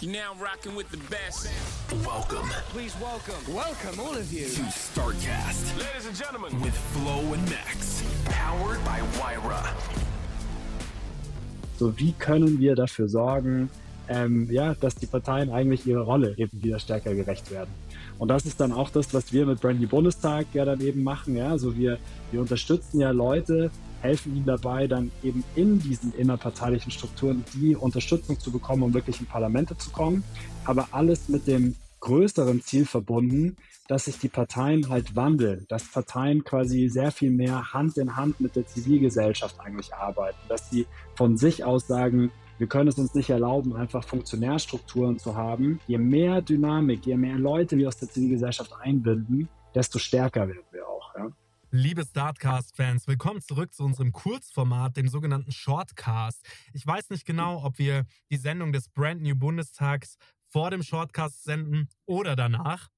You're now rocking with the best. Welcome Please welcome. Welcome, all of you. to StarCast Ladies and gentlemen. with Flo and Max. Powered by Wyra. So, wie können wir dafür sorgen, ähm, ja, dass die Parteien eigentlich ihrer Rolle eben wieder stärker gerecht werden? Und das ist dann auch das, was wir mit Brandy Bundestag ja dann eben machen. Ja, also wir, wir unterstützen ja Leute, helfen ihnen dabei, dann eben in diesen innerparteilichen Strukturen die Unterstützung zu bekommen, um wirklich in Parlamente zu kommen. Aber alles mit dem größeren Ziel verbunden, dass sich die Parteien halt wandeln, dass Parteien quasi sehr viel mehr Hand in Hand mit der Zivilgesellschaft eigentlich arbeiten, dass sie von sich aus sagen, wir können es uns nicht erlauben, einfach Funktionärstrukturen zu haben. Je mehr Dynamik, je mehr Leute wir aus der Zivilgesellschaft einbinden, desto stärker werden wir auch. Liebe Startcast-Fans, willkommen zurück zu unserem Kurzformat, dem sogenannten Shortcast. Ich weiß nicht genau, ob wir die Sendung des Brand New Bundestags vor dem Shortcast senden oder danach.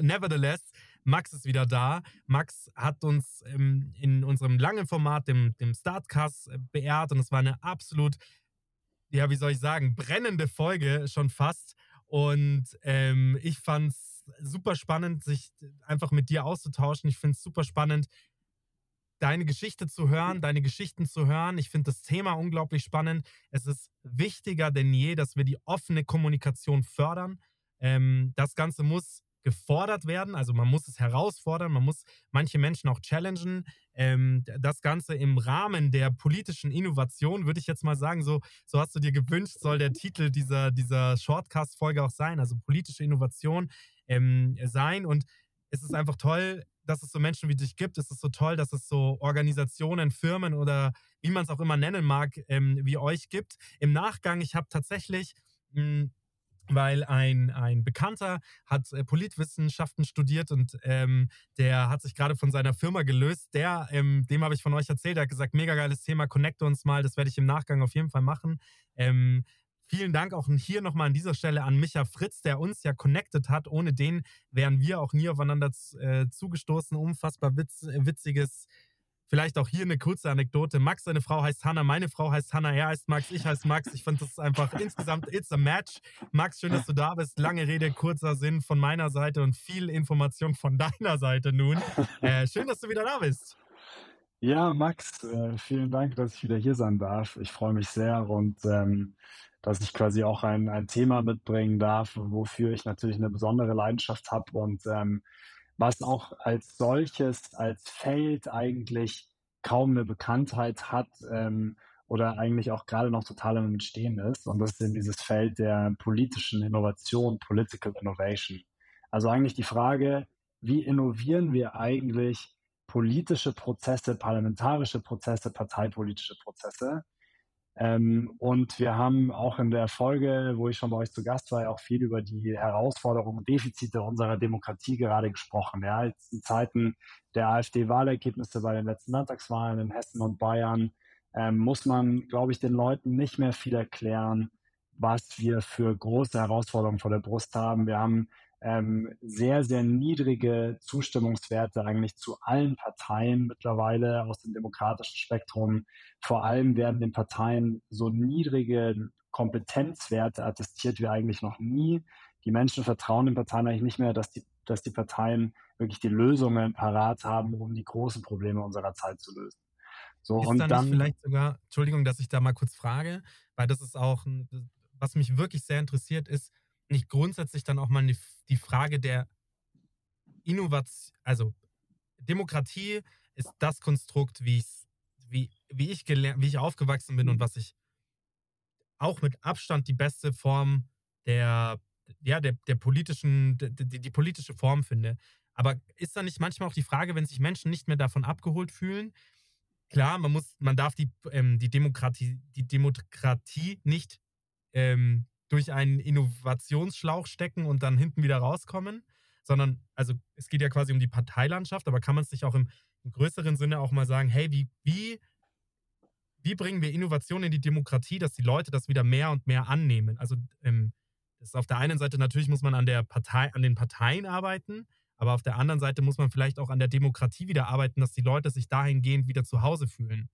Nevertheless, Max ist wieder da. Max hat uns ähm, in unserem langen Format, dem, dem Startcast, äh, beehrt und es war eine absolut, ja, wie soll ich sagen, brennende Folge schon fast. Und ähm, ich fand es super spannend, sich einfach mit dir auszutauschen. Ich finde es super spannend, deine Geschichte zu hören, deine Geschichten zu hören. Ich finde das Thema unglaublich spannend. Es ist wichtiger denn je, dass wir die offene Kommunikation fördern. Ähm, das Ganze muss gefordert werden, also man muss es herausfordern, man muss manche Menschen auch challengen. Ähm, das Ganze im Rahmen der politischen Innovation, würde ich jetzt mal sagen, so, so hast du dir gewünscht, soll der Titel dieser, dieser Shortcast-Folge auch sein, also politische Innovation ähm, sein. Und es ist einfach toll, dass es so Menschen wie dich gibt. Es ist so toll, dass es so Organisationen, Firmen oder wie man es auch immer nennen mag, ähm, wie euch gibt. Im Nachgang, ich habe tatsächlich, mh, weil ein, ein Bekannter hat äh, Politwissenschaften studiert und ähm, der hat sich gerade von seiner Firma gelöst. Der, ähm, dem habe ich von euch erzählt, der hat gesagt, mega geiles Thema, connecte uns mal, das werde ich im Nachgang auf jeden Fall machen. Ähm, Vielen Dank auch hier nochmal an dieser Stelle an Micha Fritz, der uns ja connected hat. Ohne den wären wir auch nie aufeinander äh, zugestoßen. Unfassbar witz, äh, witziges, vielleicht auch hier eine kurze Anekdote. Max, seine Frau heißt Hanna, meine Frau heißt Hanna, er heißt Max, ich heiße Max. Ich fand das einfach insgesamt, it's a match. Max, schön, dass du da bist. Lange Rede, kurzer Sinn von meiner Seite und viel Information von deiner Seite nun. Äh, schön, dass du wieder da bist. Ja, Max, äh, vielen Dank, dass ich wieder hier sein darf. Ich freue mich sehr und ähm, dass ich quasi auch ein, ein Thema mitbringen darf, wofür ich natürlich eine besondere Leidenschaft habe und ähm, was auch als solches, als Feld eigentlich kaum eine Bekanntheit hat ähm, oder eigentlich auch gerade noch total im Entstehen ist. Und das ist eben dieses Feld der politischen Innovation, Political Innovation. Also eigentlich die Frage, wie innovieren wir eigentlich politische Prozesse, parlamentarische Prozesse, parteipolitische Prozesse? Ähm, und wir haben auch in der Folge, wo ich schon bei euch zu Gast war, auch viel über die Herausforderungen und Defizite unserer Demokratie gerade gesprochen. Ja, in Zeiten der AfD-Wahlergebnisse bei den letzten Landtagswahlen in Hessen und Bayern ähm, muss man, glaube ich, den Leuten nicht mehr viel erklären, was wir für große Herausforderungen vor der Brust haben. Wir haben ähm, sehr, sehr niedrige Zustimmungswerte eigentlich zu allen Parteien mittlerweile aus dem demokratischen Spektrum. Vor allem werden den Parteien so niedrige Kompetenzwerte attestiert wie eigentlich noch nie. Die Menschen vertrauen den Parteien eigentlich nicht mehr, dass die, dass die Parteien wirklich die Lösungen parat haben, um die großen Probleme unserer Zeit zu lösen. So, ist und da nicht dann, vielleicht sogar, Entschuldigung, dass ich da mal kurz frage, weil das ist auch, was mich wirklich sehr interessiert, ist nicht grundsätzlich dann auch mal die, die Frage der Innovation, also Demokratie ist das Konstrukt, wie, wie, wie, ich gelernt, wie ich aufgewachsen bin und was ich auch mit Abstand die beste Form der, ja, der, der politischen, die, die, die politische Form finde. Aber ist da nicht manchmal auch die Frage, wenn sich Menschen nicht mehr davon abgeholt fühlen, klar, man muss, man darf die, ähm, die Demokratie, die Demokratie nicht ähm, durch einen Innovationsschlauch stecken und dann hinten wieder rauskommen, sondern, also es geht ja quasi um die Parteilandschaft, aber kann man es nicht auch im, im größeren Sinne auch mal sagen, hey, wie, wie, wie bringen wir Innovation in die Demokratie, dass die Leute das wieder mehr und mehr annehmen? Also ähm, das ist auf der einen Seite natürlich muss man an der Partei, an den Parteien arbeiten, aber auf der anderen Seite muss man vielleicht auch an der Demokratie wieder arbeiten, dass die Leute sich dahingehend wieder zu Hause fühlen.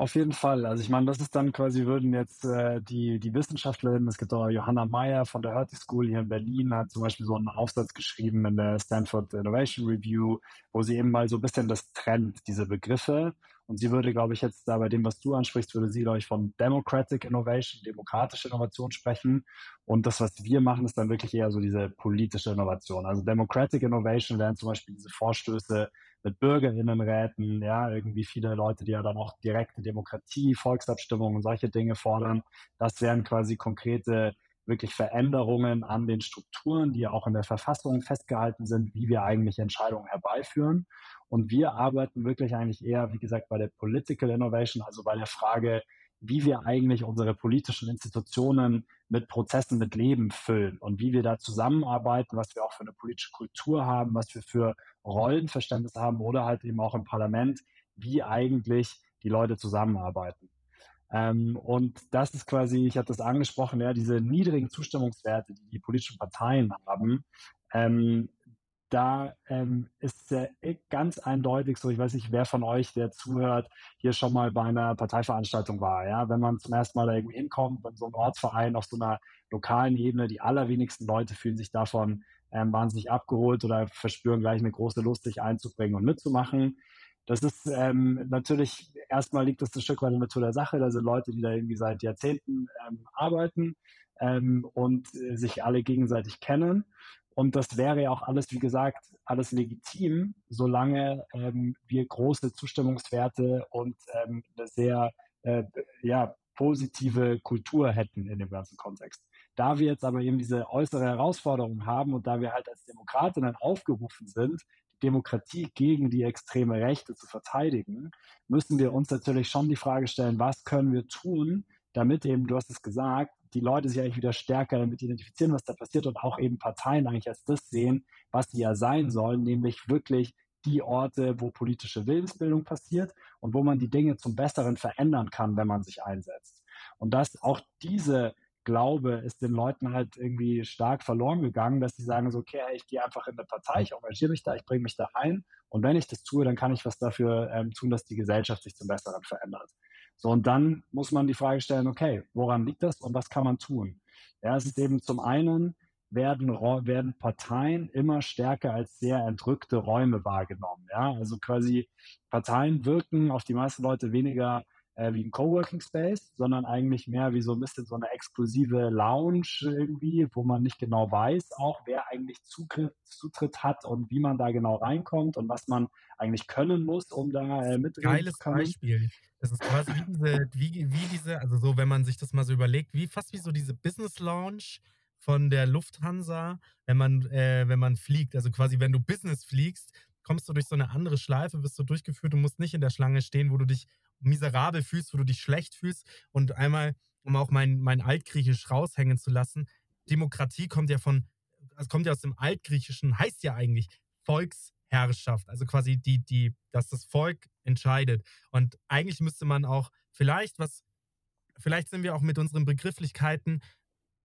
Auf jeden Fall. Also ich meine, das ist dann quasi, würden jetzt äh, die, die Wissenschaftlerinnen, es gibt auch Johanna Meyer von der Hertie School hier in Berlin, hat zum Beispiel so einen Aufsatz geschrieben in der Stanford Innovation Review, wo sie eben mal so ein bisschen das trennt, diese Begriffe. Und sie würde, glaube ich, jetzt da bei dem, was du ansprichst, würde sie, glaube ich, von Democratic Innovation, demokratische Innovation sprechen. Und das, was wir machen, ist dann wirklich eher so diese politische Innovation. Also Democratic Innovation wären zum Beispiel diese Vorstöße, mit Bürgerinnenräten, ja, irgendwie viele Leute, die ja dann auch direkte Demokratie, Volksabstimmungen und solche Dinge fordern. Das wären quasi konkrete wirklich Veränderungen an den Strukturen, die ja auch in der Verfassung festgehalten sind, wie wir eigentlich Entscheidungen herbeiführen. Und wir arbeiten wirklich eigentlich eher, wie gesagt, bei der Political Innovation, also bei der Frage, wie wir eigentlich unsere politischen Institutionen mit Prozessen, mit Leben füllen und wie wir da zusammenarbeiten, was wir auch für eine politische Kultur haben, was wir für Rollenverständnis haben oder halt eben auch im Parlament, wie eigentlich die Leute zusammenarbeiten. Ähm, und das ist quasi, ich habe das angesprochen, ja, diese niedrigen Zustimmungswerte, die die politischen Parteien haben, ähm, da ähm, ist äh, ganz eindeutig so, ich weiß nicht, wer von euch, der zuhört, hier schon mal bei einer Parteiveranstaltung war. Ja? Wenn man zum ersten Mal da irgendwie hinkommt, bei so einem Ortsverein auf so einer lokalen Ebene, die allerwenigsten Leute fühlen sich davon ähm, wahnsinnig abgeholt oder verspüren gleich eine große Lust, sich einzubringen und mitzumachen. Das ist ähm, natürlich, erstmal liegt das ein Stück weit in der Natur der Sache. Da sind Leute, die da irgendwie seit Jahrzehnten ähm, arbeiten ähm, und äh, sich alle gegenseitig kennen. Und das wäre ja auch alles, wie gesagt, alles legitim, solange ähm, wir große Zustimmungswerte und ähm, eine sehr äh, ja, positive Kultur hätten in dem ganzen Kontext. Da wir jetzt aber eben diese äußere Herausforderung haben und da wir halt als Demokratinnen aufgerufen sind, die Demokratie gegen die extreme Rechte zu verteidigen, müssen wir uns natürlich schon die Frage stellen, was können wir tun, damit eben, du hast es gesagt, die Leute sich eigentlich wieder stärker damit identifizieren, was da passiert und auch eben Parteien eigentlich als das sehen, was sie ja sein sollen, nämlich wirklich die Orte, wo politische Willensbildung passiert und wo man die Dinge zum Besseren verändern kann, wenn man sich einsetzt. Und dass auch diese Glaube ist den Leuten halt irgendwie stark verloren gegangen, dass sie sagen so, okay, ich gehe einfach in eine Partei, ich engagiere mich da, ich bringe mich da ein und wenn ich das tue, dann kann ich was dafür ähm, tun, dass die Gesellschaft sich zum Besseren verändert. So, und dann muss man die Frage stellen, okay, woran liegt das und was kann man tun? Ja, es ist eben zum einen, werden, werden Parteien immer stärker als sehr entrückte Räume wahrgenommen. Ja, also quasi Parteien wirken auf die meisten Leute weniger äh, wie ein Coworking Space, sondern eigentlich mehr wie so ein bisschen so eine exklusive Lounge irgendwie, wo man nicht genau weiß, auch wer eigentlich Zutritt, Zutritt hat und wie man da genau reinkommt und was man eigentlich können muss, um da äh, mitreden Geiles zu können. Beispiel. Das ist quasi wie diese, wie, wie diese, also so, wenn man sich das mal so überlegt, wie fast wie so diese Business Lounge von der Lufthansa, wenn man, äh, wenn man fliegt. Also quasi, wenn du Business fliegst, kommst du durch so eine andere Schleife, wirst du durchgeführt, du musst nicht in der Schlange stehen, wo du dich miserabel fühlst, wo du dich schlecht fühlst. Und einmal, um auch mein, mein Altgriechisch raushängen zu lassen, Demokratie kommt ja von, es kommt ja aus dem Altgriechischen, heißt ja eigentlich Volksherrschaft. Also quasi die, die, dass das Volk entscheidet. Und eigentlich müsste man auch vielleicht was, vielleicht sind wir auch mit unseren Begrifflichkeiten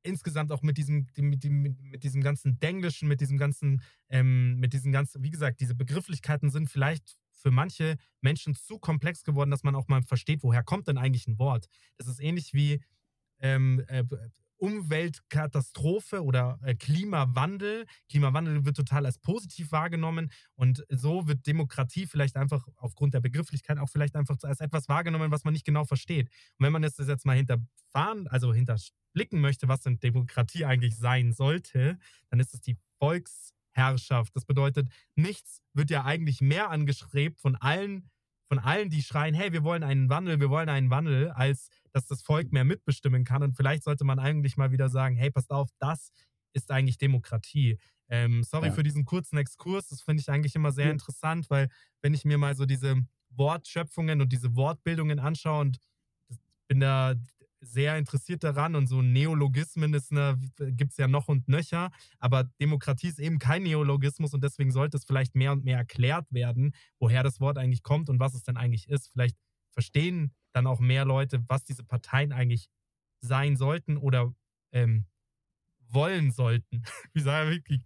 insgesamt auch mit diesem, mit, dem, mit diesem ganzen Denglischen, mit diesem ganzen, ähm, mit diesen ganzen, wie gesagt, diese Begrifflichkeiten sind vielleicht für manche Menschen zu komplex geworden, dass man auch mal versteht, woher kommt denn eigentlich ein Wort. Das ist ähnlich wie ähm, äh, Umweltkatastrophe oder äh, Klimawandel. Klimawandel wird total als positiv wahrgenommen und so wird Demokratie vielleicht einfach aufgrund der Begrifflichkeit auch vielleicht einfach als etwas wahrgenommen, was man nicht genau versteht. Und wenn man das jetzt mal hinterfahren, also hinterblicken möchte, was denn Demokratie eigentlich sein sollte, dann ist es die Volks- Herrschaft. Das bedeutet, nichts wird ja eigentlich mehr angestrebt von allen, von allen, die schreien, hey, wir wollen einen Wandel, wir wollen einen Wandel, als dass das Volk mehr mitbestimmen kann. Und vielleicht sollte man eigentlich mal wieder sagen, hey, passt auf, das ist eigentlich Demokratie. Ähm, sorry ja. für diesen kurzen Exkurs, das finde ich eigentlich immer sehr ja. interessant, weil wenn ich mir mal so diese Wortschöpfungen und diese Wortbildungen anschaue und bin da sehr interessiert daran und so Neologismen gibt es ja noch und nöcher, aber Demokratie ist eben kein Neologismus und deswegen sollte es vielleicht mehr und mehr erklärt werden, woher das Wort eigentlich kommt und was es denn eigentlich ist. Vielleicht verstehen dann auch mehr Leute, was diese Parteien eigentlich sein sollten oder ähm, wollen sollten. Wie sage ich?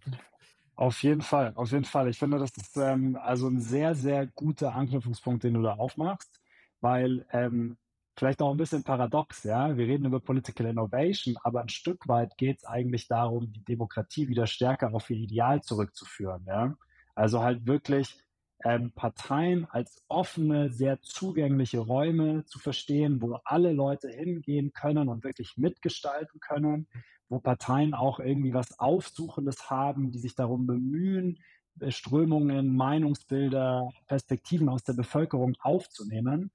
Auf jeden Fall, auf jeden Fall. Ich finde, das ist ähm, also ein sehr, sehr guter Anknüpfungspunkt, den du da aufmachst, weil ähm, vielleicht auch ein bisschen paradox, ja. Wir reden über Political Innovation, aber ein Stück weit geht es eigentlich darum, die Demokratie wieder stärker auf ihr Ideal zurückzuführen, ja. Also halt wirklich ähm, Parteien als offene, sehr zugängliche Räume zu verstehen, wo alle Leute hingehen können und wirklich mitgestalten können, wo Parteien auch irgendwie was Aufsuchendes haben, die sich darum bemühen, Strömungen, Meinungsbilder, Perspektiven aus der Bevölkerung aufzunehmen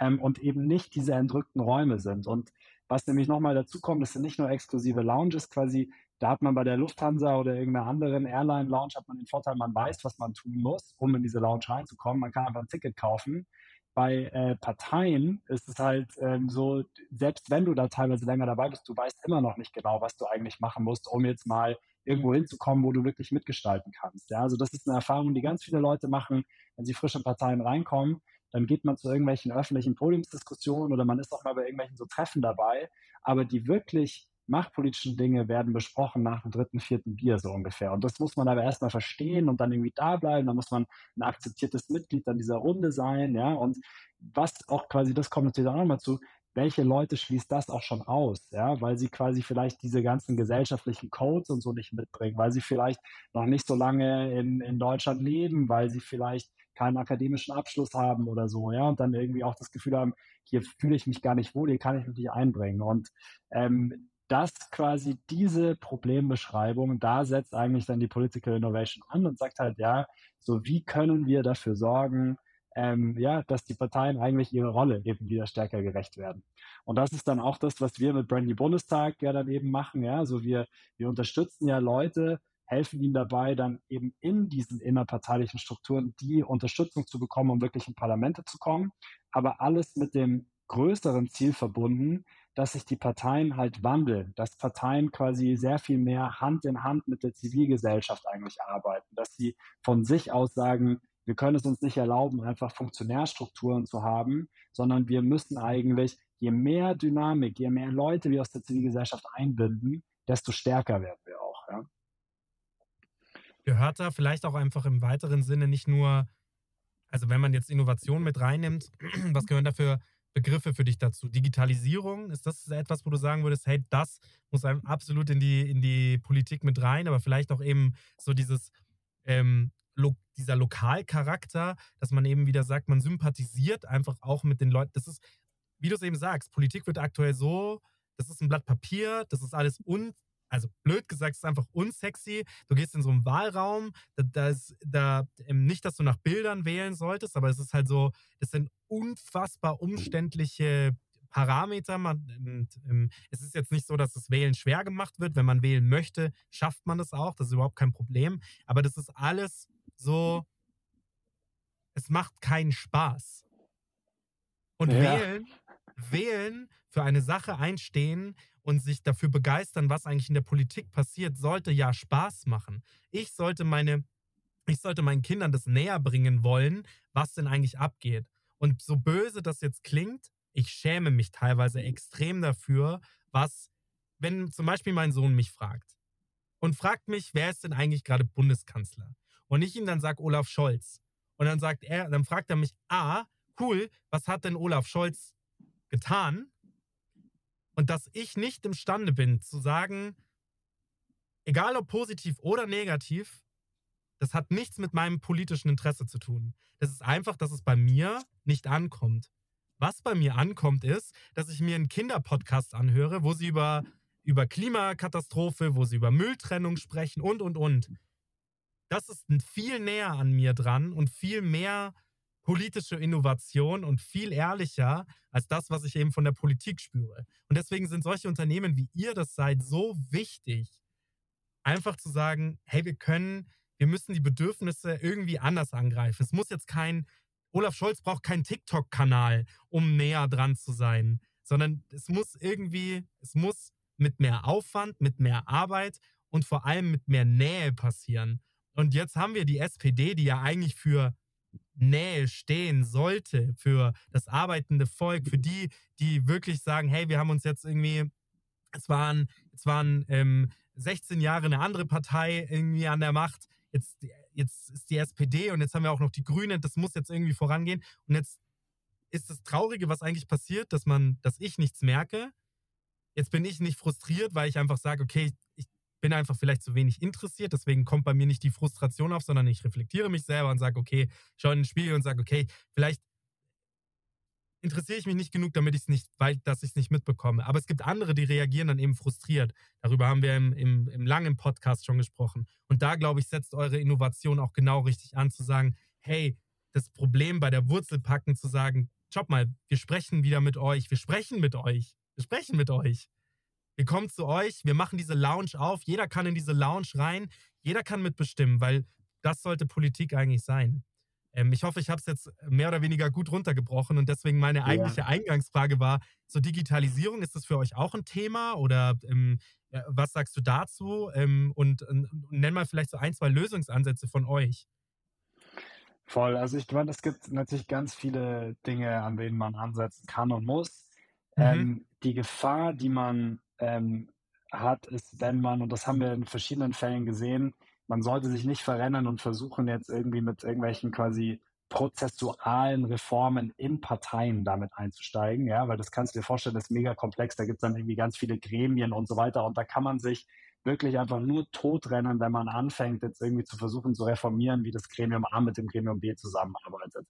ähm, und eben nicht diese entrückten Räume sind. Und was nämlich nochmal dazu kommt, das sind nicht nur exklusive Lounges, quasi, da hat man bei der Lufthansa oder irgendeiner anderen Airline-Lounge hat man den Vorteil, man weiß, was man tun muss, um in diese Lounge reinzukommen. Man kann einfach ein Ticket kaufen. Bei äh, Parteien ist es halt ähm, so, selbst wenn du da teilweise länger dabei bist, du weißt immer noch nicht genau, was du eigentlich machen musst, um jetzt mal irgendwo hinzukommen, wo du wirklich mitgestalten kannst. Ja, also das ist eine Erfahrung, die ganz viele Leute machen, wenn sie frisch in Parteien reinkommen dann geht man zu irgendwelchen öffentlichen Podiumsdiskussionen oder man ist auch mal bei irgendwelchen so Treffen dabei. Aber die wirklich machtpolitischen Dinge werden besprochen nach dem dritten, vierten Bier so ungefähr. Und das muss man aber erstmal verstehen und dann irgendwie da bleiben. Da muss man ein akzeptiertes Mitglied an dieser Runde sein, ja. Und was auch quasi, das kommt natürlich auch nochmal zu, welche Leute schließt das auch schon aus, ja, weil sie quasi vielleicht diese ganzen gesellschaftlichen Codes und so nicht mitbringen, weil sie vielleicht noch nicht so lange in, in Deutschland leben, weil sie vielleicht keinen akademischen Abschluss haben oder so, ja, und dann irgendwie auch das Gefühl haben, hier fühle ich mich gar nicht wohl, hier kann ich mich nicht einbringen. Und ähm, das quasi diese Problembeschreibung, da setzt eigentlich dann die Political Innovation an und sagt halt, ja, so wie können wir dafür sorgen, ähm, ja, dass die Parteien eigentlich ihre Rolle eben wieder stärker gerecht werden. Und das ist dann auch das, was wir mit Brandy Bundestag ja dann eben machen, ja, so wir, wir unterstützen ja Leute, helfen ihnen dabei, dann eben in diesen innerparteilichen Strukturen die Unterstützung zu bekommen, um wirklich in Parlamente zu kommen. Aber alles mit dem größeren Ziel verbunden, dass sich die Parteien halt wandeln, dass Parteien quasi sehr viel mehr Hand in Hand mit der Zivilgesellschaft eigentlich arbeiten, dass sie von sich aus sagen, wir können es uns nicht erlauben, einfach Funktionärstrukturen zu haben, sondern wir müssen eigentlich, je mehr Dynamik, je mehr Leute wir aus der Zivilgesellschaft einbinden, desto stärker werden wir auch. Ja gehört da vielleicht auch einfach im weiteren Sinne nicht nur, also wenn man jetzt Innovation mit reinnimmt, was gehören da für Begriffe für dich dazu? Digitalisierung, ist das etwas, wo du sagen würdest, hey, das muss einem absolut in die, in die Politik mit rein, aber vielleicht auch eben so dieses, ähm, lo dieser Lokalcharakter, dass man eben wieder sagt, man sympathisiert einfach auch mit den Leuten. Das ist, wie du es eben sagst, Politik wird aktuell so, das ist ein Blatt Papier, das ist alles un also blöd gesagt, es ist einfach unsexy. Du gehst in so einen Wahlraum, da, da ist da nicht, dass du nach Bildern wählen solltest, aber es ist halt so, das sind unfassbar umständliche Parameter. Man, ähm, es ist jetzt nicht so, dass das Wählen schwer gemacht wird. Wenn man wählen möchte, schafft man das auch. Das ist überhaupt kein Problem. Aber das ist alles so, es macht keinen Spaß. Und ja. wählen, wählen, für eine Sache einstehen und sich dafür begeistern, was eigentlich in der Politik passiert, sollte ja Spaß machen. Ich sollte meine, ich sollte meinen Kindern das näher bringen wollen, was denn eigentlich abgeht. Und so böse das jetzt klingt, ich schäme mich teilweise extrem dafür, was, wenn zum Beispiel mein Sohn mich fragt und fragt mich, wer ist denn eigentlich gerade Bundeskanzler? Und ich ihm dann sage Olaf Scholz. Und dann sagt er, dann fragt er mich, ah, cool, was hat denn Olaf Scholz getan? Und dass ich nicht imstande bin zu sagen, egal ob positiv oder negativ, das hat nichts mit meinem politischen Interesse zu tun. Das ist einfach, dass es bei mir nicht ankommt. Was bei mir ankommt, ist, dass ich mir einen Kinderpodcast anhöre, wo sie über, über Klimakatastrophe, wo sie über Mülltrennung sprechen und, und, und. Das ist viel näher an mir dran und viel mehr politische Innovation und viel ehrlicher als das, was ich eben von der Politik spüre. Und deswegen sind solche Unternehmen wie ihr das seid so wichtig, einfach zu sagen, hey, wir können, wir müssen die Bedürfnisse irgendwie anders angreifen. Es muss jetzt kein Olaf Scholz braucht keinen TikTok-Kanal, um näher dran zu sein, sondern es muss irgendwie, es muss mit mehr Aufwand, mit mehr Arbeit und vor allem mit mehr Nähe passieren. Und jetzt haben wir die SPD, die ja eigentlich für Nähe stehen sollte, für das arbeitende Volk, für die, die wirklich sagen, hey, wir haben uns jetzt irgendwie, es waren, es waren ähm, 16 Jahre eine andere Partei irgendwie an der Macht, jetzt, jetzt ist die SPD und jetzt haben wir auch noch die Grünen, das muss jetzt irgendwie vorangehen. Und jetzt ist das Traurige, was eigentlich passiert, dass man, dass ich nichts merke. Jetzt bin ich nicht frustriert, weil ich einfach sage, okay, bin einfach vielleicht zu wenig interessiert, deswegen kommt bei mir nicht die Frustration auf, sondern ich reflektiere mich selber und sage, okay, schaue in den Spiegel und sage, okay, vielleicht interessiere ich mich nicht genug, damit ich es nicht, weil dass ich es nicht mitbekomme. Aber es gibt andere, die reagieren dann eben frustriert. Darüber haben wir im, im, im langen Podcast schon gesprochen. Und da, glaube ich, setzt eure Innovation auch genau richtig an, zu sagen, hey, das Problem bei der Wurzel packen, zu sagen, schaut mal, wir sprechen wieder mit euch, wir sprechen mit euch, wir sprechen mit euch. Wir kommen zu euch, wir machen diese Lounge auf, jeder kann in diese Lounge rein, jeder kann mitbestimmen, weil das sollte Politik eigentlich sein. Ähm, ich hoffe, ich habe es jetzt mehr oder weniger gut runtergebrochen und deswegen meine eigentliche ja. Eingangsfrage war zur Digitalisierung. Ist das für euch auch ein Thema oder ähm, was sagst du dazu? Ähm, und, und, und nenn mal vielleicht so ein, zwei Lösungsansätze von euch. Voll. Also ich meine, es gibt natürlich ganz viele Dinge, an denen man ansetzen kann und muss. Mhm. Ähm, die Gefahr, die man ähm, hat, ist, wenn man, und das haben wir in verschiedenen Fällen gesehen, man sollte sich nicht verrennen und versuchen jetzt irgendwie mit irgendwelchen quasi prozessualen Reformen in Parteien damit einzusteigen, ja, weil das kannst du dir vorstellen, das ist mega komplex, da gibt es dann irgendwie ganz viele Gremien und so weiter. Und da kann man sich wirklich einfach nur totrennen, wenn man anfängt, jetzt irgendwie zu versuchen zu reformieren, wie das Gremium A mit dem Gremium B zusammenarbeitet.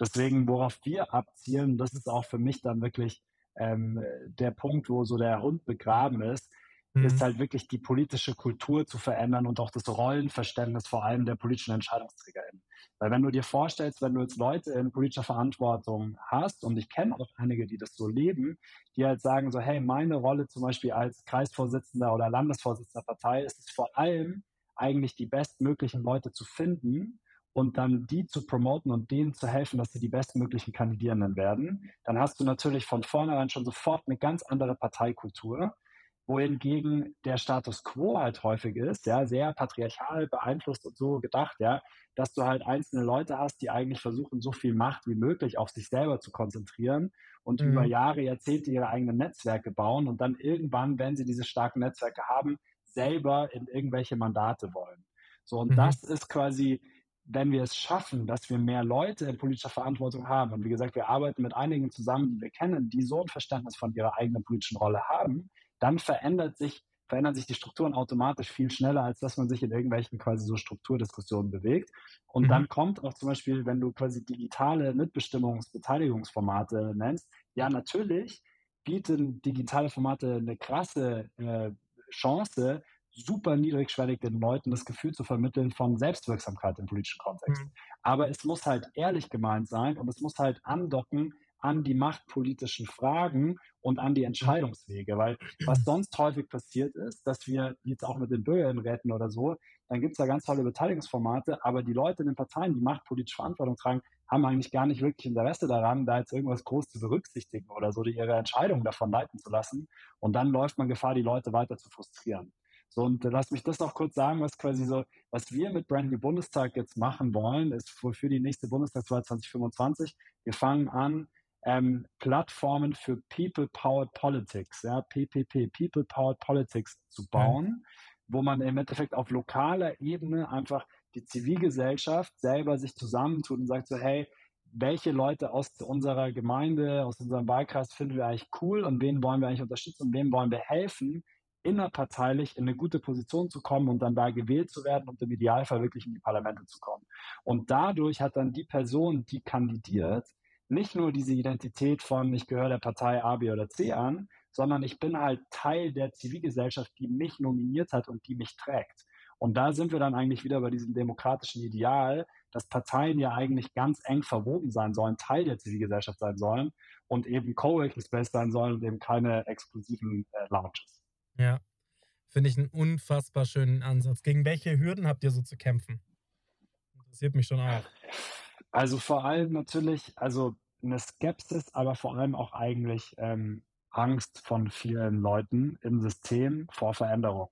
Deswegen, worauf wir abzielen, das ist auch für mich dann wirklich ähm, der Punkt, wo so der Hund begraben ist, mhm. ist halt wirklich die politische Kultur zu verändern und auch das Rollenverständnis vor allem der politischen EntscheidungsträgerInnen. Weil wenn du dir vorstellst, wenn du jetzt Leute in politischer Verantwortung hast, und ich kenne auch einige, die das so leben, die halt sagen so, hey, meine Rolle zum Beispiel als Kreisvorsitzender oder Landesvorsitzender Partei ist es vor allem eigentlich die bestmöglichen Leute zu finden und dann die zu promoten und denen zu helfen, dass sie die bestmöglichen Kandidierenden werden, dann hast du natürlich von vornherein schon sofort eine ganz andere Parteikultur wohingegen der Status quo halt häufig ist, ja, sehr patriarchal beeinflusst und so gedacht, ja, dass du halt einzelne Leute hast, die eigentlich versuchen, so viel Macht wie möglich auf sich selber zu konzentrieren und mhm. über Jahre, Jahrzehnte ihre eigenen Netzwerke bauen und dann irgendwann, wenn sie diese starken Netzwerke haben, selber in irgendwelche Mandate wollen. So, und mhm. das ist quasi, wenn wir es schaffen, dass wir mehr Leute in politischer Verantwortung haben, und wie gesagt, wir arbeiten mit einigen zusammen, die wir kennen, die so ein Verständnis von ihrer eigenen politischen Rolle haben, dann verändert sich, verändern sich die Strukturen automatisch viel schneller, als dass man sich in irgendwelchen quasi so Strukturdiskussionen bewegt. Und mhm. dann kommt auch zum Beispiel, wenn du quasi digitale Mitbestimmungs-, Beteiligungsformate nennst, ja, natürlich bieten digitale Formate eine krasse äh, Chance, super niedrigschwellig den Leuten das Gefühl zu vermitteln von Selbstwirksamkeit im politischen Kontext. Mhm. Aber es muss halt ehrlich gemeint sein und es muss halt andocken an die machtpolitischen Fragen und an die Entscheidungswege. Weil was sonst häufig passiert ist, dass wir jetzt auch mit den Bürgerinnenräten oder so, dann gibt es da ganz tolle Beteiligungsformate, aber die Leute in den Parteien, die machtpolitische Verantwortung tragen, haben eigentlich gar nicht wirklich Interesse daran, da jetzt irgendwas groß zu berücksichtigen oder so, die ihre Entscheidungen davon leiten zu lassen. Und dann läuft man Gefahr, die Leute weiter zu frustrieren. So, und lass mich das auch kurz sagen, was quasi so, was wir mit Brand New Bundestag jetzt machen wollen, ist für die nächste Bundestagswahl 2025. Wir fangen an, ähm, Plattformen für People-Powered Politics, ja, PPP, People-Powered Politics zu bauen, mhm. wo man im Endeffekt auf lokaler Ebene einfach die Zivilgesellschaft selber sich zusammentut und sagt so, hey, welche Leute aus unserer Gemeinde, aus unserem Wahlkreis finden wir eigentlich cool und wen wollen wir eigentlich unterstützen und wem wollen wir helfen, innerparteilich in eine gute Position zu kommen und dann da gewählt zu werden und im Idealfall wirklich in die Parlamente zu kommen. Und dadurch hat dann die Person, die kandidiert, nicht nur diese Identität von, ich gehöre der Partei A, B oder C an, sondern ich bin halt Teil der Zivilgesellschaft, die mich nominiert hat und die mich trägt. Und da sind wir dann eigentlich wieder bei diesem demokratischen Ideal, dass Parteien ja eigentlich ganz eng verwoben sein sollen, Teil der Zivilgesellschaft sein sollen und eben Coworking Space sein sollen und eben keine exklusiven äh, Lounges. Ja, finde ich einen unfassbar schönen Ansatz. Gegen welche Hürden habt ihr so zu kämpfen? Interessiert mich schon auch. Also vor allem natürlich, also eine Skepsis, aber vor allem auch eigentlich ähm, Angst von vielen Leuten im System vor Veränderung.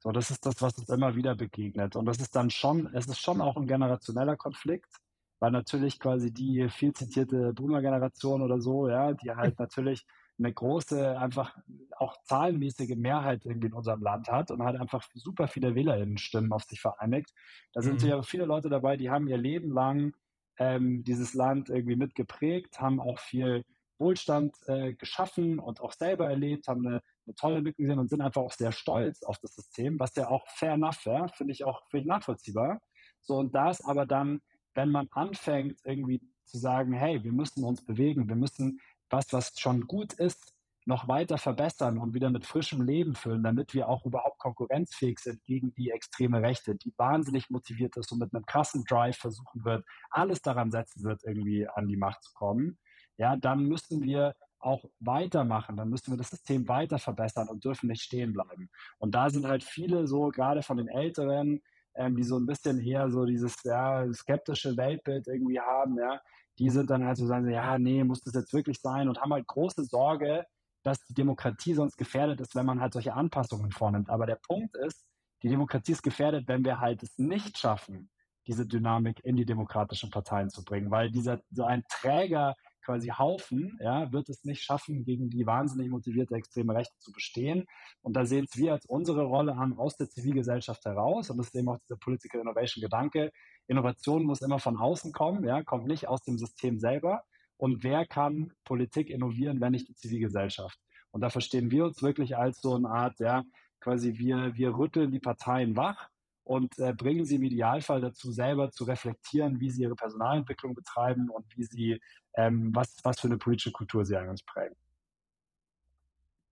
So, das ist das, was uns immer wieder begegnet. Und das ist dann schon, es ist schon auch ein generationeller Konflikt, weil natürlich quasi die viel zitierte Boomer-Generation oder so, ja, die halt natürlich eine große, einfach auch zahlenmäßige Mehrheit irgendwie in unserem Land hat und halt einfach super viele WählerInnen-Stimmen auf sich vereinigt. Da sind mhm. ja viele Leute dabei, die haben ihr Leben lang ähm, dieses Land irgendwie mitgeprägt, haben auch viel Wohlstand äh, geschaffen und auch selber erlebt, haben eine, eine tolle Entwicklung gesehen und sind einfach auch sehr stolz auf das System, was ja auch fair enough wäre, finde ich auch völlig nachvollziehbar. So, und das aber dann, wenn man anfängt, irgendwie zu sagen, hey, wir müssen uns bewegen, wir müssen was, was schon gut ist, noch weiter verbessern und wieder mit frischem Leben füllen, damit wir auch überhaupt konkurrenzfähig sind gegen die extreme Rechte, die wahnsinnig motiviert ist und mit einem krassen Drive versuchen wird, alles daran setzen wird, irgendwie an die Macht zu kommen, ja, dann müssen wir auch weitermachen, dann müssen wir das System weiter verbessern und dürfen nicht stehen bleiben. Und da sind halt viele so, gerade von den Älteren, ähm, die so ein bisschen eher so dieses ja, skeptische Weltbild irgendwie haben, ja, die sind dann halt so sagen, ja, nee, muss das jetzt wirklich sein und haben halt große Sorge, dass die Demokratie sonst gefährdet ist, wenn man halt solche Anpassungen vornimmt. Aber der Punkt ist, die Demokratie ist gefährdet, wenn wir halt es nicht schaffen, diese Dynamik in die demokratischen Parteien zu bringen, weil dieser so ein träger quasi Haufen, ja, wird es nicht schaffen, gegen die wahnsinnig motivierte extreme Rechte zu bestehen. Und da sehen wir als unsere Rolle an aus der Zivilgesellschaft heraus. Und das ist eben auch dieser Political Innovation Gedanke. Innovation muss immer von außen kommen, ja, kommt nicht aus dem System selber. Und wer kann Politik innovieren, wenn nicht die Zivilgesellschaft? Und da verstehen wir uns wirklich als so eine Art, ja, quasi wir, wir rütteln die Parteien wach und äh, bringen sie im Idealfall dazu, selber zu reflektieren, wie sie ihre Personalentwicklung betreiben und wie sie, ähm, was, was für eine politische Kultur sie eigentlich prägen.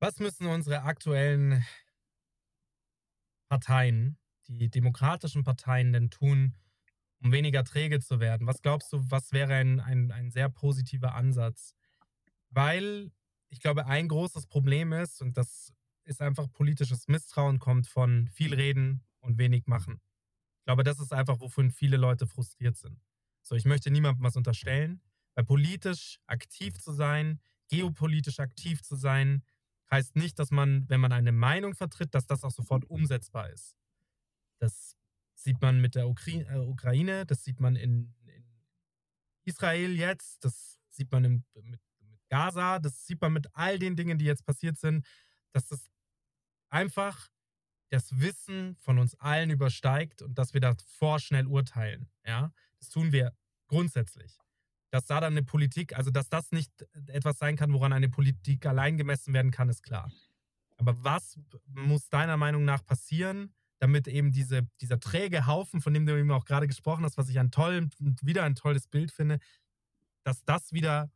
Was müssen unsere aktuellen Parteien, die demokratischen Parteien denn tun, um weniger träge zu werden? Was glaubst du, was wäre ein, ein, ein sehr positiver Ansatz? Weil ich glaube, ein großes Problem ist, und das ist einfach politisches Misstrauen, kommt von viel Reden und wenig Machen. Ich glaube, das ist einfach, wovon viele Leute frustriert sind. So, ich möchte niemandem was unterstellen, weil politisch aktiv zu sein, geopolitisch aktiv zu sein, heißt nicht, dass man, wenn man eine Meinung vertritt, dass das auch sofort umsetzbar ist. Das sieht man mit der äh, Ukraine, das sieht man in, in, Israel jetzt, das sieht man im, mit, mit Gaza, das sieht man mit all den Dingen, die jetzt passiert sind, dass das einfach das Wissen von uns allen übersteigt und dass wir da vorschnell urteilen. Ja, das tun wir grundsätzlich. Dass da dann eine Politik, also dass das nicht etwas sein kann, woran eine Politik allein gemessen werden kann, ist klar. Aber was muss deiner Meinung nach passieren, damit eben diese, dieser träge Haufen, von dem du eben auch gerade gesprochen hast, was ich ein toll, wieder ein tolles Bild finde, dass das wieder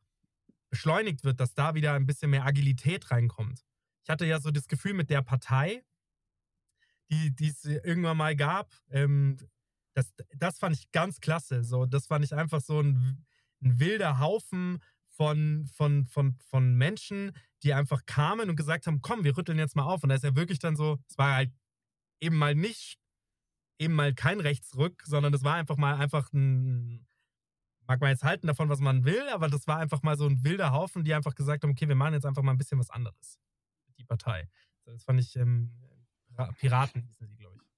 beschleunigt wird, dass da wieder ein bisschen mehr Agilität reinkommt. Ich hatte ja so das Gefühl mit der Partei, die, die es irgendwann mal gab, ähm, das, das fand ich ganz klasse. So, das fand ich einfach so ein, ein wilder Haufen von, von, von, von Menschen, die einfach kamen und gesagt haben, komm, wir rütteln jetzt mal auf. Und da ist ja wirklich dann so, es war halt eben mal nicht, eben mal kein Rechtsrück, sondern das war einfach mal einfach ein, mag man jetzt halten davon, was man will, aber das war einfach mal so ein wilder Haufen, die einfach gesagt haben, okay, wir machen jetzt einfach mal ein bisschen was anderes. Die Partei. Das fand ich, ähm, Piraten hießen sie, glaube ich.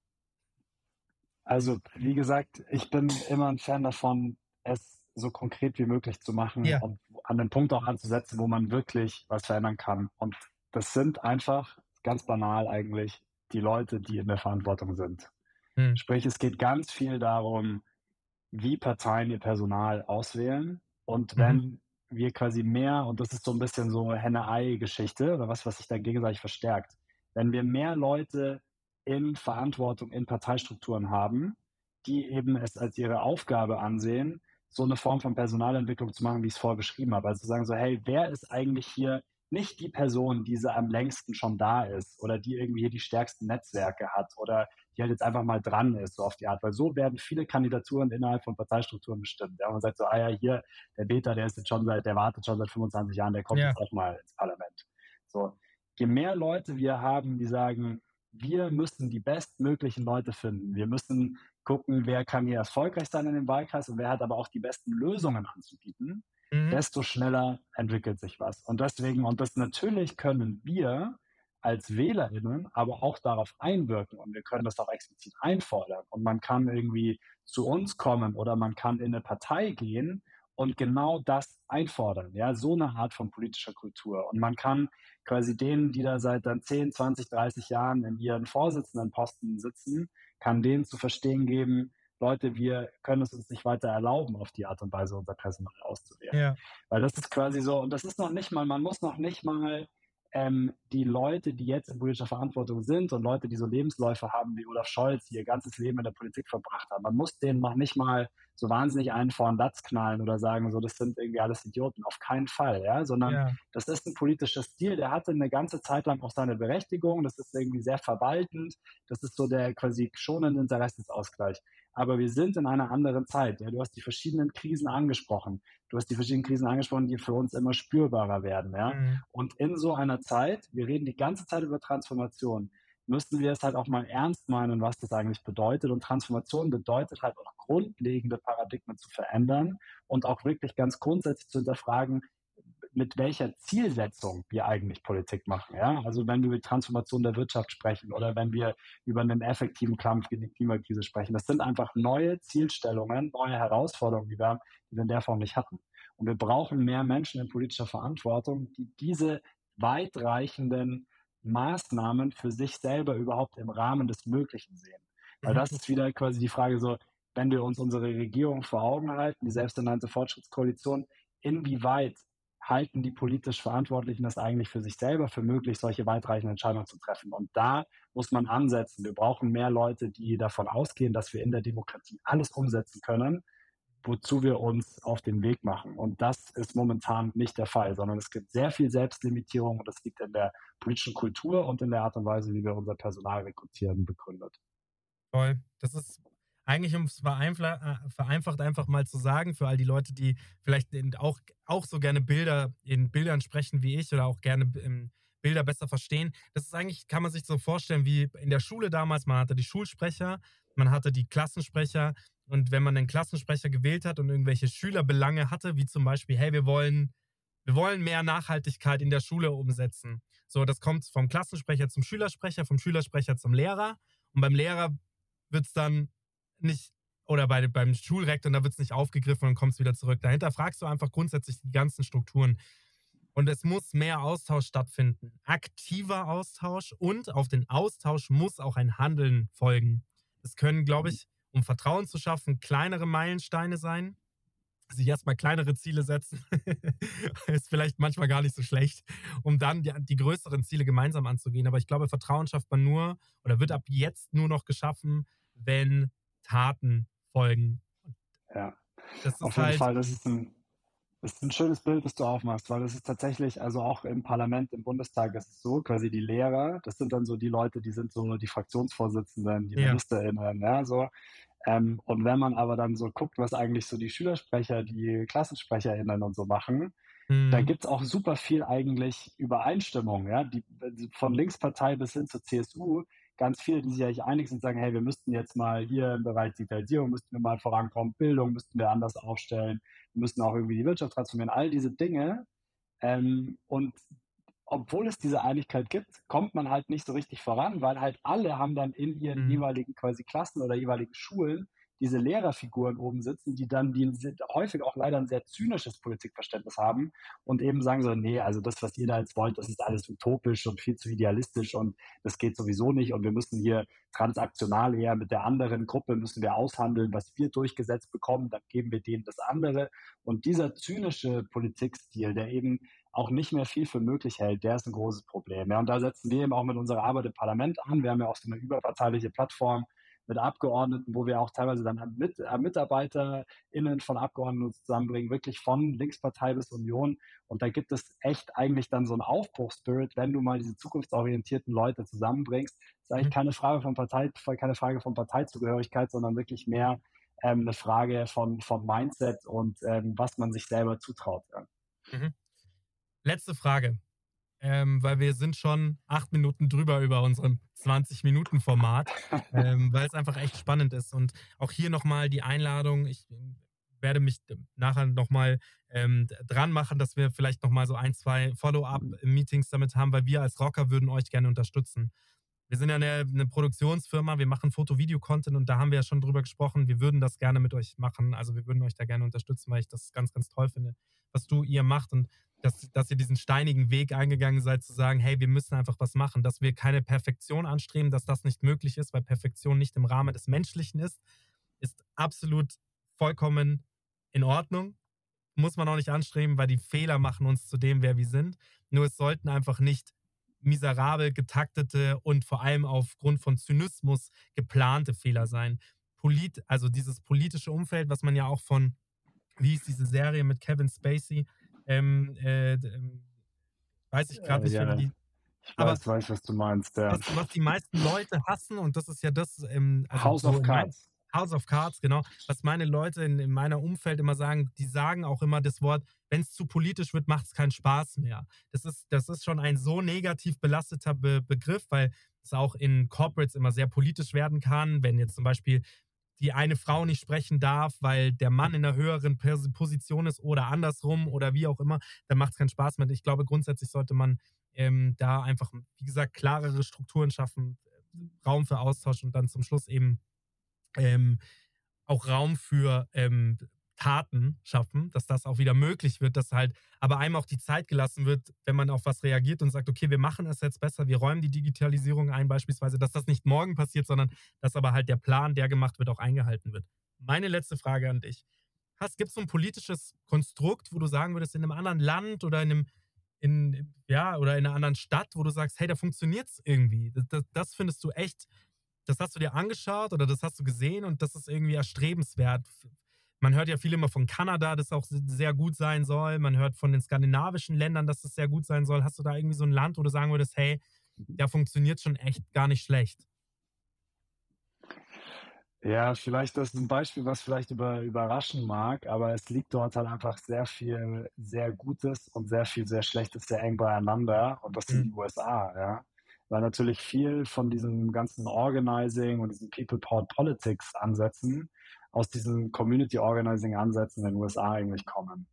Also, wie gesagt, ich bin immer ein Fan davon, es so konkret wie möglich zu machen ja. und an den Punkt auch anzusetzen, wo man wirklich was verändern kann. Und das sind einfach ganz banal eigentlich die Leute, die in der Verantwortung sind. Hm. Sprich, es geht ganz viel darum, wie Parteien ihr Personal auswählen. Und mhm. wenn mhm. wir quasi mehr, und das ist so ein bisschen so Henne-Ei-Geschichte oder was, was sich da gegenseitig verstärkt, wenn wir mehr Leute in Verantwortung in Parteistrukturen haben, die eben es als ihre Aufgabe ansehen, so eine Form von Personalentwicklung zu machen, wie ich es vorher beschrieben habe. Also zu sagen so, hey, wer ist eigentlich hier nicht die Person, die am längsten schon da ist oder die irgendwie hier die stärksten Netzwerke hat oder die halt jetzt einfach mal dran ist, so auf die Art. Weil so werden viele Kandidaturen innerhalb von Parteistrukturen bestimmt. Ja, man sagt so, ah ja, hier, der Beta, der ist jetzt schon seit, der wartet schon seit 25 Jahren, der kommt ja. jetzt auch mal ins Parlament. So. Je mehr Leute wir haben, die sagen, wir müssen die bestmöglichen Leute finden. Wir müssen gucken, wer kann hier erfolgreich sein in dem Wahlkreis und wer hat aber auch die besten Lösungen anzubieten, mhm. desto schneller entwickelt sich was. Und deswegen, und das natürlich können wir als WählerInnen aber auch darauf einwirken und wir können das auch explizit einfordern. Und man kann irgendwie zu uns kommen oder man kann in eine Partei gehen und genau das einfordern. Ja, so eine Art von politischer Kultur. Und man kann quasi denen, die da seit dann 10, 20, 30 Jahren in ihren Vorsitzendenposten sitzen, kann denen zu verstehen geben, Leute, wir können es uns nicht weiter erlauben, auf die Art und Weise unser Personal auszuwählen. Ja. Weil das ist quasi so, und das ist noch nicht mal, man muss noch nicht mal ähm, die Leute, die jetzt in politischer Verantwortung sind und Leute, die so Lebensläufe haben wie Olaf Scholz, die ihr ganzes Leben in der Politik verbracht haben, man muss denen noch nicht mal so wahnsinnig einen vor den Latz knallen oder sagen, so, das sind irgendwie alles Idioten. Auf keinen Fall, ja, sondern ja. das ist ein politischer Stil, der hatte eine ganze Zeit lang auch seine Berechtigung, das ist irgendwie sehr verwaltend, das ist so der quasi schonende Interessensausgleich. Aber wir sind in einer anderen Zeit. Ja, du hast die verschiedenen Krisen angesprochen. Du hast die verschiedenen Krisen angesprochen, die für uns immer spürbarer werden. Ja? Mhm. Und in so einer Zeit, wir reden die ganze Zeit über Transformation, müssen wir es halt auch mal ernst meinen, was das eigentlich bedeutet. Und Transformation bedeutet halt auch grundlegende Paradigmen zu verändern und auch wirklich ganz grundsätzlich zu hinterfragen, mit welcher Zielsetzung wir eigentlich Politik machen. Ja? Also wenn wir über Transformation der Wirtschaft sprechen oder wenn wir über einen effektiven Kampf gegen die Klimakrise sprechen. Das sind einfach neue Zielstellungen, neue Herausforderungen, die wir, die wir in der Form nicht hatten. Und wir brauchen mehr Menschen in politischer Verantwortung, die diese weitreichenden Maßnahmen für sich selber überhaupt im Rahmen des Möglichen sehen. Weil mhm. das ist wieder quasi die Frage so, wenn wir uns unsere Regierung vor Augen halten, die selbsternannte Fortschrittskoalition, inwieweit halten die politisch Verantwortlichen das eigentlich für sich selber für möglich, solche weitreichenden Entscheidungen zu treffen. Und da muss man ansetzen. Wir brauchen mehr Leute, die davon ausgehen, dass wir in der Demokratie alles umsetzen können, wozu wir uns auf den Weg machen. Und das ist momentan nicht der Fall, sondern es gibt sehr viel Selbstlimitierung und das liegt in der politischen Kultur und in der Art und Weise, wie wir unser Personal rekrutieren, begründet. Toll. Das ist eigentlich, um es äh, vereinfacht einfach mal zu sagen, für all die Leute, die vielleicht auch, auch so gerne Bilder in Bildern sprechen wie ich oder auch gerne ähm, Bilder besser verstehen. Das ist eigentlich, kann man sich so vorstellen, wie in der Schule damals. Man hatte die Schulsprecher, man hatte die Klassensprecher. Und wenn man den Klassensprecher gewählt hat und irgendwelche Schülerbelange hatte, wie zum Beispiel, hey, wir wollen, wir wollen mehr Nachhaltigkeit in der Schule umsetzen. So, das kommt vom Klassensprecher zum Schülersprecher, vom Schülersprecher zum Lehrer. Und beim Lehrer wird es dann nicht, oder bei, beim Schulrektor, da wird es nicht aufgegriffen und kommst wieder zurück. Dahinter fragst du einfach grundsätzlich die ganzen Strukturen. Und es muss mehr Austausch stattfinden. Aktiver Austausch und auf den Austausch muss auch ein Handeln folgen. Es können, glaube ich, um Vertrauen zu schaffen, kleinere Meilensteine sein. Sich erstmal kleinere Ziele setzen, ist vielleicht manchmal gar nicht so schlecht, um dann die, die größeren Ziele gemeinsam anzugehen. Aber ich glaube, Vertrauen schafft man nur oder wird ab jetzt nur noch geschaffen, wenn Taten folgen. Ja, auf jeden halt Fall, das ist ein, das ist ein schönes Bild, das du aufmachst, weil das ist tatsächlich, also auch im Parlament, im Bundestag ist es so, quasi die Lehrer, das sind dann so die Leute, die sind so die Fraktionsvorsitzenden, die ja. MinisterInnen, ja, so. Ähm, und wenn man aber dann so guckt, was eigentlich so die Schülersprecher, die KlassensprecherInnen und so machen, mhm. da gibt es auch super viel eigentlich Übereinstimmung, ja, die, von Linkspartei bis hin zur CSU, ganz viele, die sich eigentlich einig sind, sagen, hey, wir müssten jetzt mal hier im Bereich Digitalisierung, müssten wir mal vorankommen, Bildung müssten wir anders aufstellen, wir müssten auch irgendwie die Wirtschaft transformieren, all diese Dinge. Ähm, und obwohl es diese Einigkeit gibt, kommt man halt nicht so richtig voran, weil halt alle haben dann in ihren mhm. jeweiligen quasi Klassen oder jeweiligen Schulen diese Lehrerfiguren oben sitzen, die dann die häufig auch leider ein sehr zynisches Politikverständnis haben und eben sagen so, nee, also das, was ihr da jetzt wollt, das ist alles utopisch und viel zu idealistisch und das geht sowieso nicht und wir müssen hier transaktional eher mit der anderen Gruppe müssen wir aushandeln, was wir durchgesetzt bekommen, dann geben wir denen das andere und dieser zynische Politikstil, der eben auch nicht mehr viel für möglich hält, der ist ein großes Problem. Ja, und da setzen wir eben auch mit unserer Arbeit im Parlament an. Wir haben ja auch so eine überparteiliche Plattform, mit Abgeordneten, wo wir auch teilweise dann mit, äh, MitarbeiterInnen von Abgeordneten zusammenbringen, wirklich von Linkspartei bis Union. Und da gibt es echt eigentlich dann so einen Aufbruchspirit, wenn du mal diese zukunftsorientierten Leute zusammenbringst. Das ist eigentlich mhm. keine Frage von Partei, keine Frage von Parteizugehörigkeit, sondern wirklich mehr ähm, eine Frage von, von Mindset und ähm, was man sich selber zutraut. Ja. Mhm. Letzte Frage. Ähm, weil wir sind schon acht Minuten drüber über unserem 20-Minuten-Format, ähm, weil es einfach echt spannend ist. Und auch hier nochmal die Einladung, ich werde mich nachher nochmal ähm, dran machen, dass wir vielleicht nochmal so ein, zwei Follow-up-Meetings damit haben, weil wir als Rocker würden euch gerne unterstützen. Wir sind ja eine, eine Produktionsfirma, wir machen Foto-Video-Content und da haben wir ja schon drüber gesprochen. Wir würden das gerne mit euch machen. Also wir würden euch da gerne unterstützen, weil ich das ganz, ganz toll finde, was du ihr macht und dass, dass ihr diesen steinigen Weg eingegangen seid, zu sagen, hey, wir müssen einfach was machen, dass wir keine Perfektion anstreben, dass das nicht möglich ist, weil Perfektion nicht im Rahmen des Menschlichen ist, ist absolut vollkommen in Ordnung. Muss man auch nicht anstreben, weil die Fehler machen uns zu dem, wer wir sind. Nur es sollten einfach nicht miserabel getaktete und vor allem aufgrund von Zynismus geplante Fehler sein. Polit, also dieses politische Umfeld, was man ja auch von, wie hieß diese Serie mit Kevin Spacey, ähm, äh, ähm, weiß ich gerade nicht, ja, die. Ich Aber weiß, weiß, was du meinst. Ja. was, was die meisten Leute hassen, und das ist ja das. Ähm, also House so of Cards. House of Cards, genau. Was meine Leute in, in meiner Umfeld immer sagen, die sagen auch immer das Wort, wenn es zu politisch wird, macht es keinen Spaß mehr. Das ist, das ist schon ein so negativ belasteter Be Begriff, weil es auch in Corporates immer sehr politisch werden kann. Wenn jetzt zum Beispiel die eine Frau nicht sprechen darf, weil der Mann in einer höheren Position ist oder andersrum oder wie auch immer, dann macht es keinen Spaß mehr. Ich glaube, grundsätzlich sollte man ähm, da einfach, wie gesagt, klarere Strukturen schaffen, Raum für Austausch und dann zum Schluss eben ähm, auch Raum für ähm, Taten schaffen, dass das auch wieder möglich wird, dass halt aber einem auch die Zeit gelassen wird, wenn man auf was reagiert und sagt, okay, wir machen es jetzt besser, wir räumen die Digitalisierung ein beispielsweise, dass das nicht morgen passiert, sondern dass aber halt der Plan, der gemacht wird, auch eingehalten wird. Meine letzte Frage an dich. Gibt es so ein politisches Konstrukt, wo du sagen würdest, in einem anderen Land oder in einem in, ja, oder in einer anderen Stadt, wo du sagst, hey, da funktioniert es irgendwie. Das, das, das findest du echt, das hast du dir angeschaut oder das hast du gesehen und das ist irgendwie erstrebenswert. Man hört ja viel immer von Kanada, das auch sehr gut sein soll. Man hört von den skandinavischen Ländern, dass das sehr gut sein soll. Hast du da irgendwie so ein Land, wo du sagen würdest, hey, da funktioniert schon echt gar nicht schlecht? Ja, vielleicht das ist ein Beispiel, was vielleicht über, überraschen mag, aber es liegt dort halt einfach sehr viel sehr Gutes und sehr viel sehr Schlechtes sehr eng beieinander und das sind Mhm. die USA, ja. Weil natürlich viel von diesem ganzen Organizing und diesen People-Powered Politics Ansätzen aus diesen Community Organizing Ansätzen in den USA eigentlich kommen.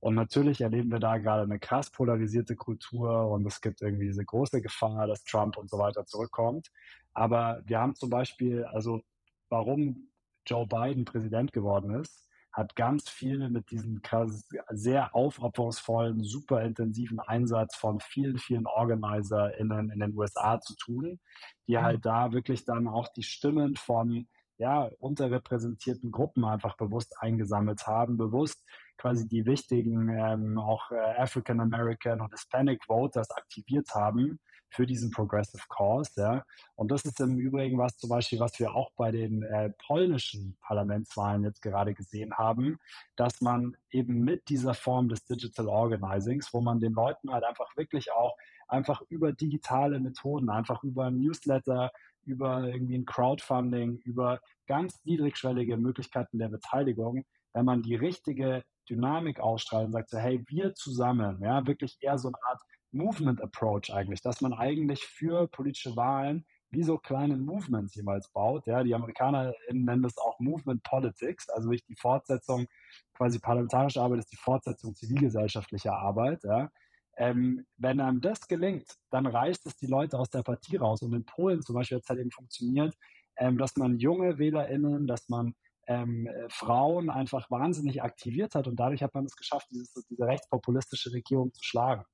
Und natürlich erleben wir da gerade eine krass polarisierte Kultur und es gibt irgendwie diese große Gefahr, dass Trump und so weiter zurückkommt. Aber wir haben zum Beispiel, also warum Joe Biden Präsident geworden ist, hat ganz viel mit diesem krass, sehr aufopferungsvollen, super intensiven Einsatz von vielen, vielen OrganizerInnen in den USA zu tun, die Mhm. halt da wirklich dann auch die Stimmen von ja, unterrepräsentierten Gruppen einfach bewusst eingesammelt haben, bewusst quasi die wichtigen ähm, auch äh, African American und Hispanic Voters aktiviert haben für diesen Progressive Cause. Ja. Und das ist im Übrigen was zum Beispiel, was wir auch bei den äh, polnischen Parlamentswahlen jetzt gerade gesehen haben, dass man eben mit dieser Form des Digital Organizings, wo man den Leuten halt einfach wirklich auch einfach über digitale Methoden, einfach über Newsletter, über irgendwie ein Crowdfunding, über ganz niedrigschwellige Möglichkeiten der Beteiligung, wenn man die richtige Dynamik ausstrahlt und sagt so, hey, wir zusammen, ja, wirklich eher so eine Art Movement Approach eigentlich, dass man eigentlich für politische Wahlen wie so kleine Movements jemals baut. Ja, die Amerikaner nennen das auch Movement Politics, also wirklich die Fortsetzung, quasi parlamentarische Arbeit ist die Fortsetzung zivilgesellschaftlicher Arbeit. Ja. Ähm, wenn einem das gelingt, dann reißt es die Leute aus der Partie raus. Und in Polen zum Beispiel hat es halt eben funktioniert, ähm, dass man junge WählerInnen, dass man ähm, äh, Frauen einfach wahnsinnig aktiviert hat und dadurch hat man es geschafft, dieses, diese rechtspopulistische Regierung zu schlagen.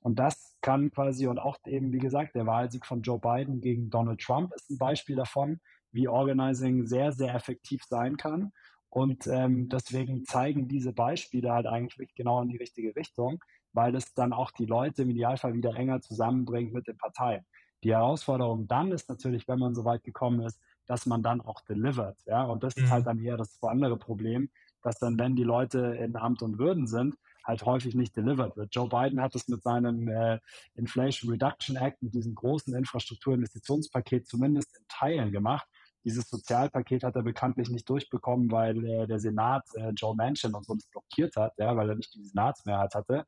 Und das kann quasi, und auch eben, wie gesagt, der Wahlsieg von Joe Biden gegen Donald Trump ist ein Beispiel davon, wie Organizing sehr, sehr effektiv sein kann. Und ähm, deswegen zeigen diese Beispiele halt eigentlich genau in die richtige Richtung, weil es dann auch die Leute im Idealfall wieder enger zusammenbringt mit den Parteien. Die Herausforderung dann ist natürlich, wenn man so weit gekommen ist, dass man dann auch delivert. Ja? Und das ist Mhm. halt dann eher das andere Problem, dass dann, wenn die Leute in Amt und Würden sind, halt häufig nicht delivered wird. Joe Biden hat es mit seinem äh, Inflation Reduction Act, mit diesem großen Infrastrukturinvestitionspaket zumindest in Teilen gemacht. Dieses Sozialpaket hat er bekanntlich nicht durchbekommen, weil äh, der Senat äh, Joe Manchin und sonst blockiert hat, ja, weil er nicht die Senatsmehrheit hatte.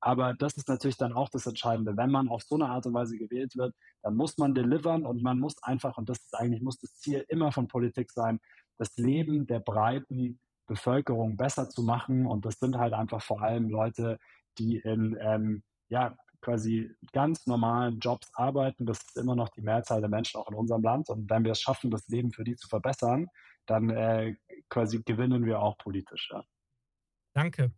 Aber das ist natürlich dann auch das Entscheidende. Wenn man auf so eine Art und Weise gewählt wird, dann muss man delivern und man muss einfach, und das ist eigentlich, muss das Ziel immer von Politik sein, das Leben der breiten Bevölkerung besser zu machen. Und das sind halt einfach vor allem Leute, die in ähm, ja, quasi ganz normalen Jobs arbeiten. Das ist immer noch die Mehrzahl der Menschen auch in unserem Land. Und wenn wir es schaffen, das Leben für die zu verbessern, dann äh, quasi gewinnen wir auch politisch. Ja. Danke.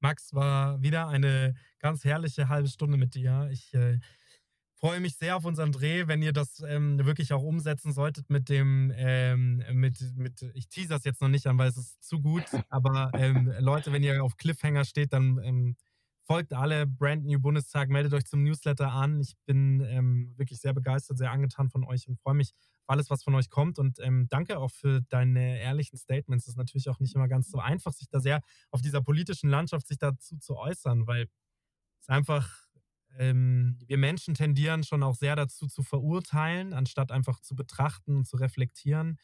Max, war wieder eine ganz herrliche halbe Stunde mit dir. Ich äh, freue mich sehr auf unseren Dreh, wenn ihr das ähm, wirklich auch umsetzen solltet mit dem, ähm, mit, mit, ich tease das jetzt noch nicht an, weil es ist zu gut, aber ähm, Leute, wenn ihr auf Cliffhanger steht, dann ähm, folgt alle Brand New Bundestag, meldet euch zum Newsletter an. Ich bin ähm, wirklich sehr begeistert, sehr angetan von euch und freue mich auf alles, was von euch kommt. Und ähm, danke auch für deine ehrlichen Statements. Es ist natürlich auch nicht immer ganz so einfach, sich da sehr auf dieser politischen Landschaft sich dazu zu äußern, weil es einfach, ähm, wir Menschen tendieren schon auch sehr dazu zu verurteilen, anstatt einfach zu betrachten und zu reflektieren.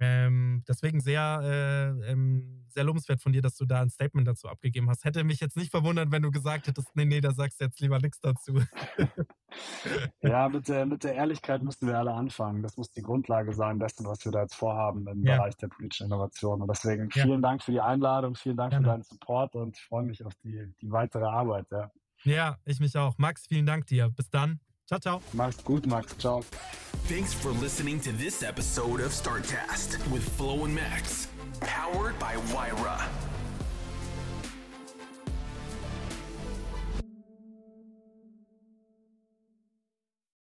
Ähm, deswegen sehr, äh, ähm, sehr lobenswert von dir, dass du da ein Statement dazu abgegeben hast. Hätte mich jetzt nicht verwundert, wenn du gesagt hättest, nee, nee, da sagst du jetzt lieber nichts dazu. ja, mit der, mit der Ehrlichkeit müssen wir alle anfangen. Das muss die Grundlage sein dessen, was wir da jetzt vorhaben im ja. Bereich der politischen Innovation. Und deswegen vielen ja. Dank für die Einladung, vielen Dank Gerne. für deinen Support und ich freue mich auf die, die weitere Arbeit. Ja. ja, ich mich auch. Max, vielen Dank dir. Bis dann. Ciao, ciao. Mach's gut, Max. Ciao. Thanks for listening to this episode of Startcast with Flo and Max, powered by Wyra.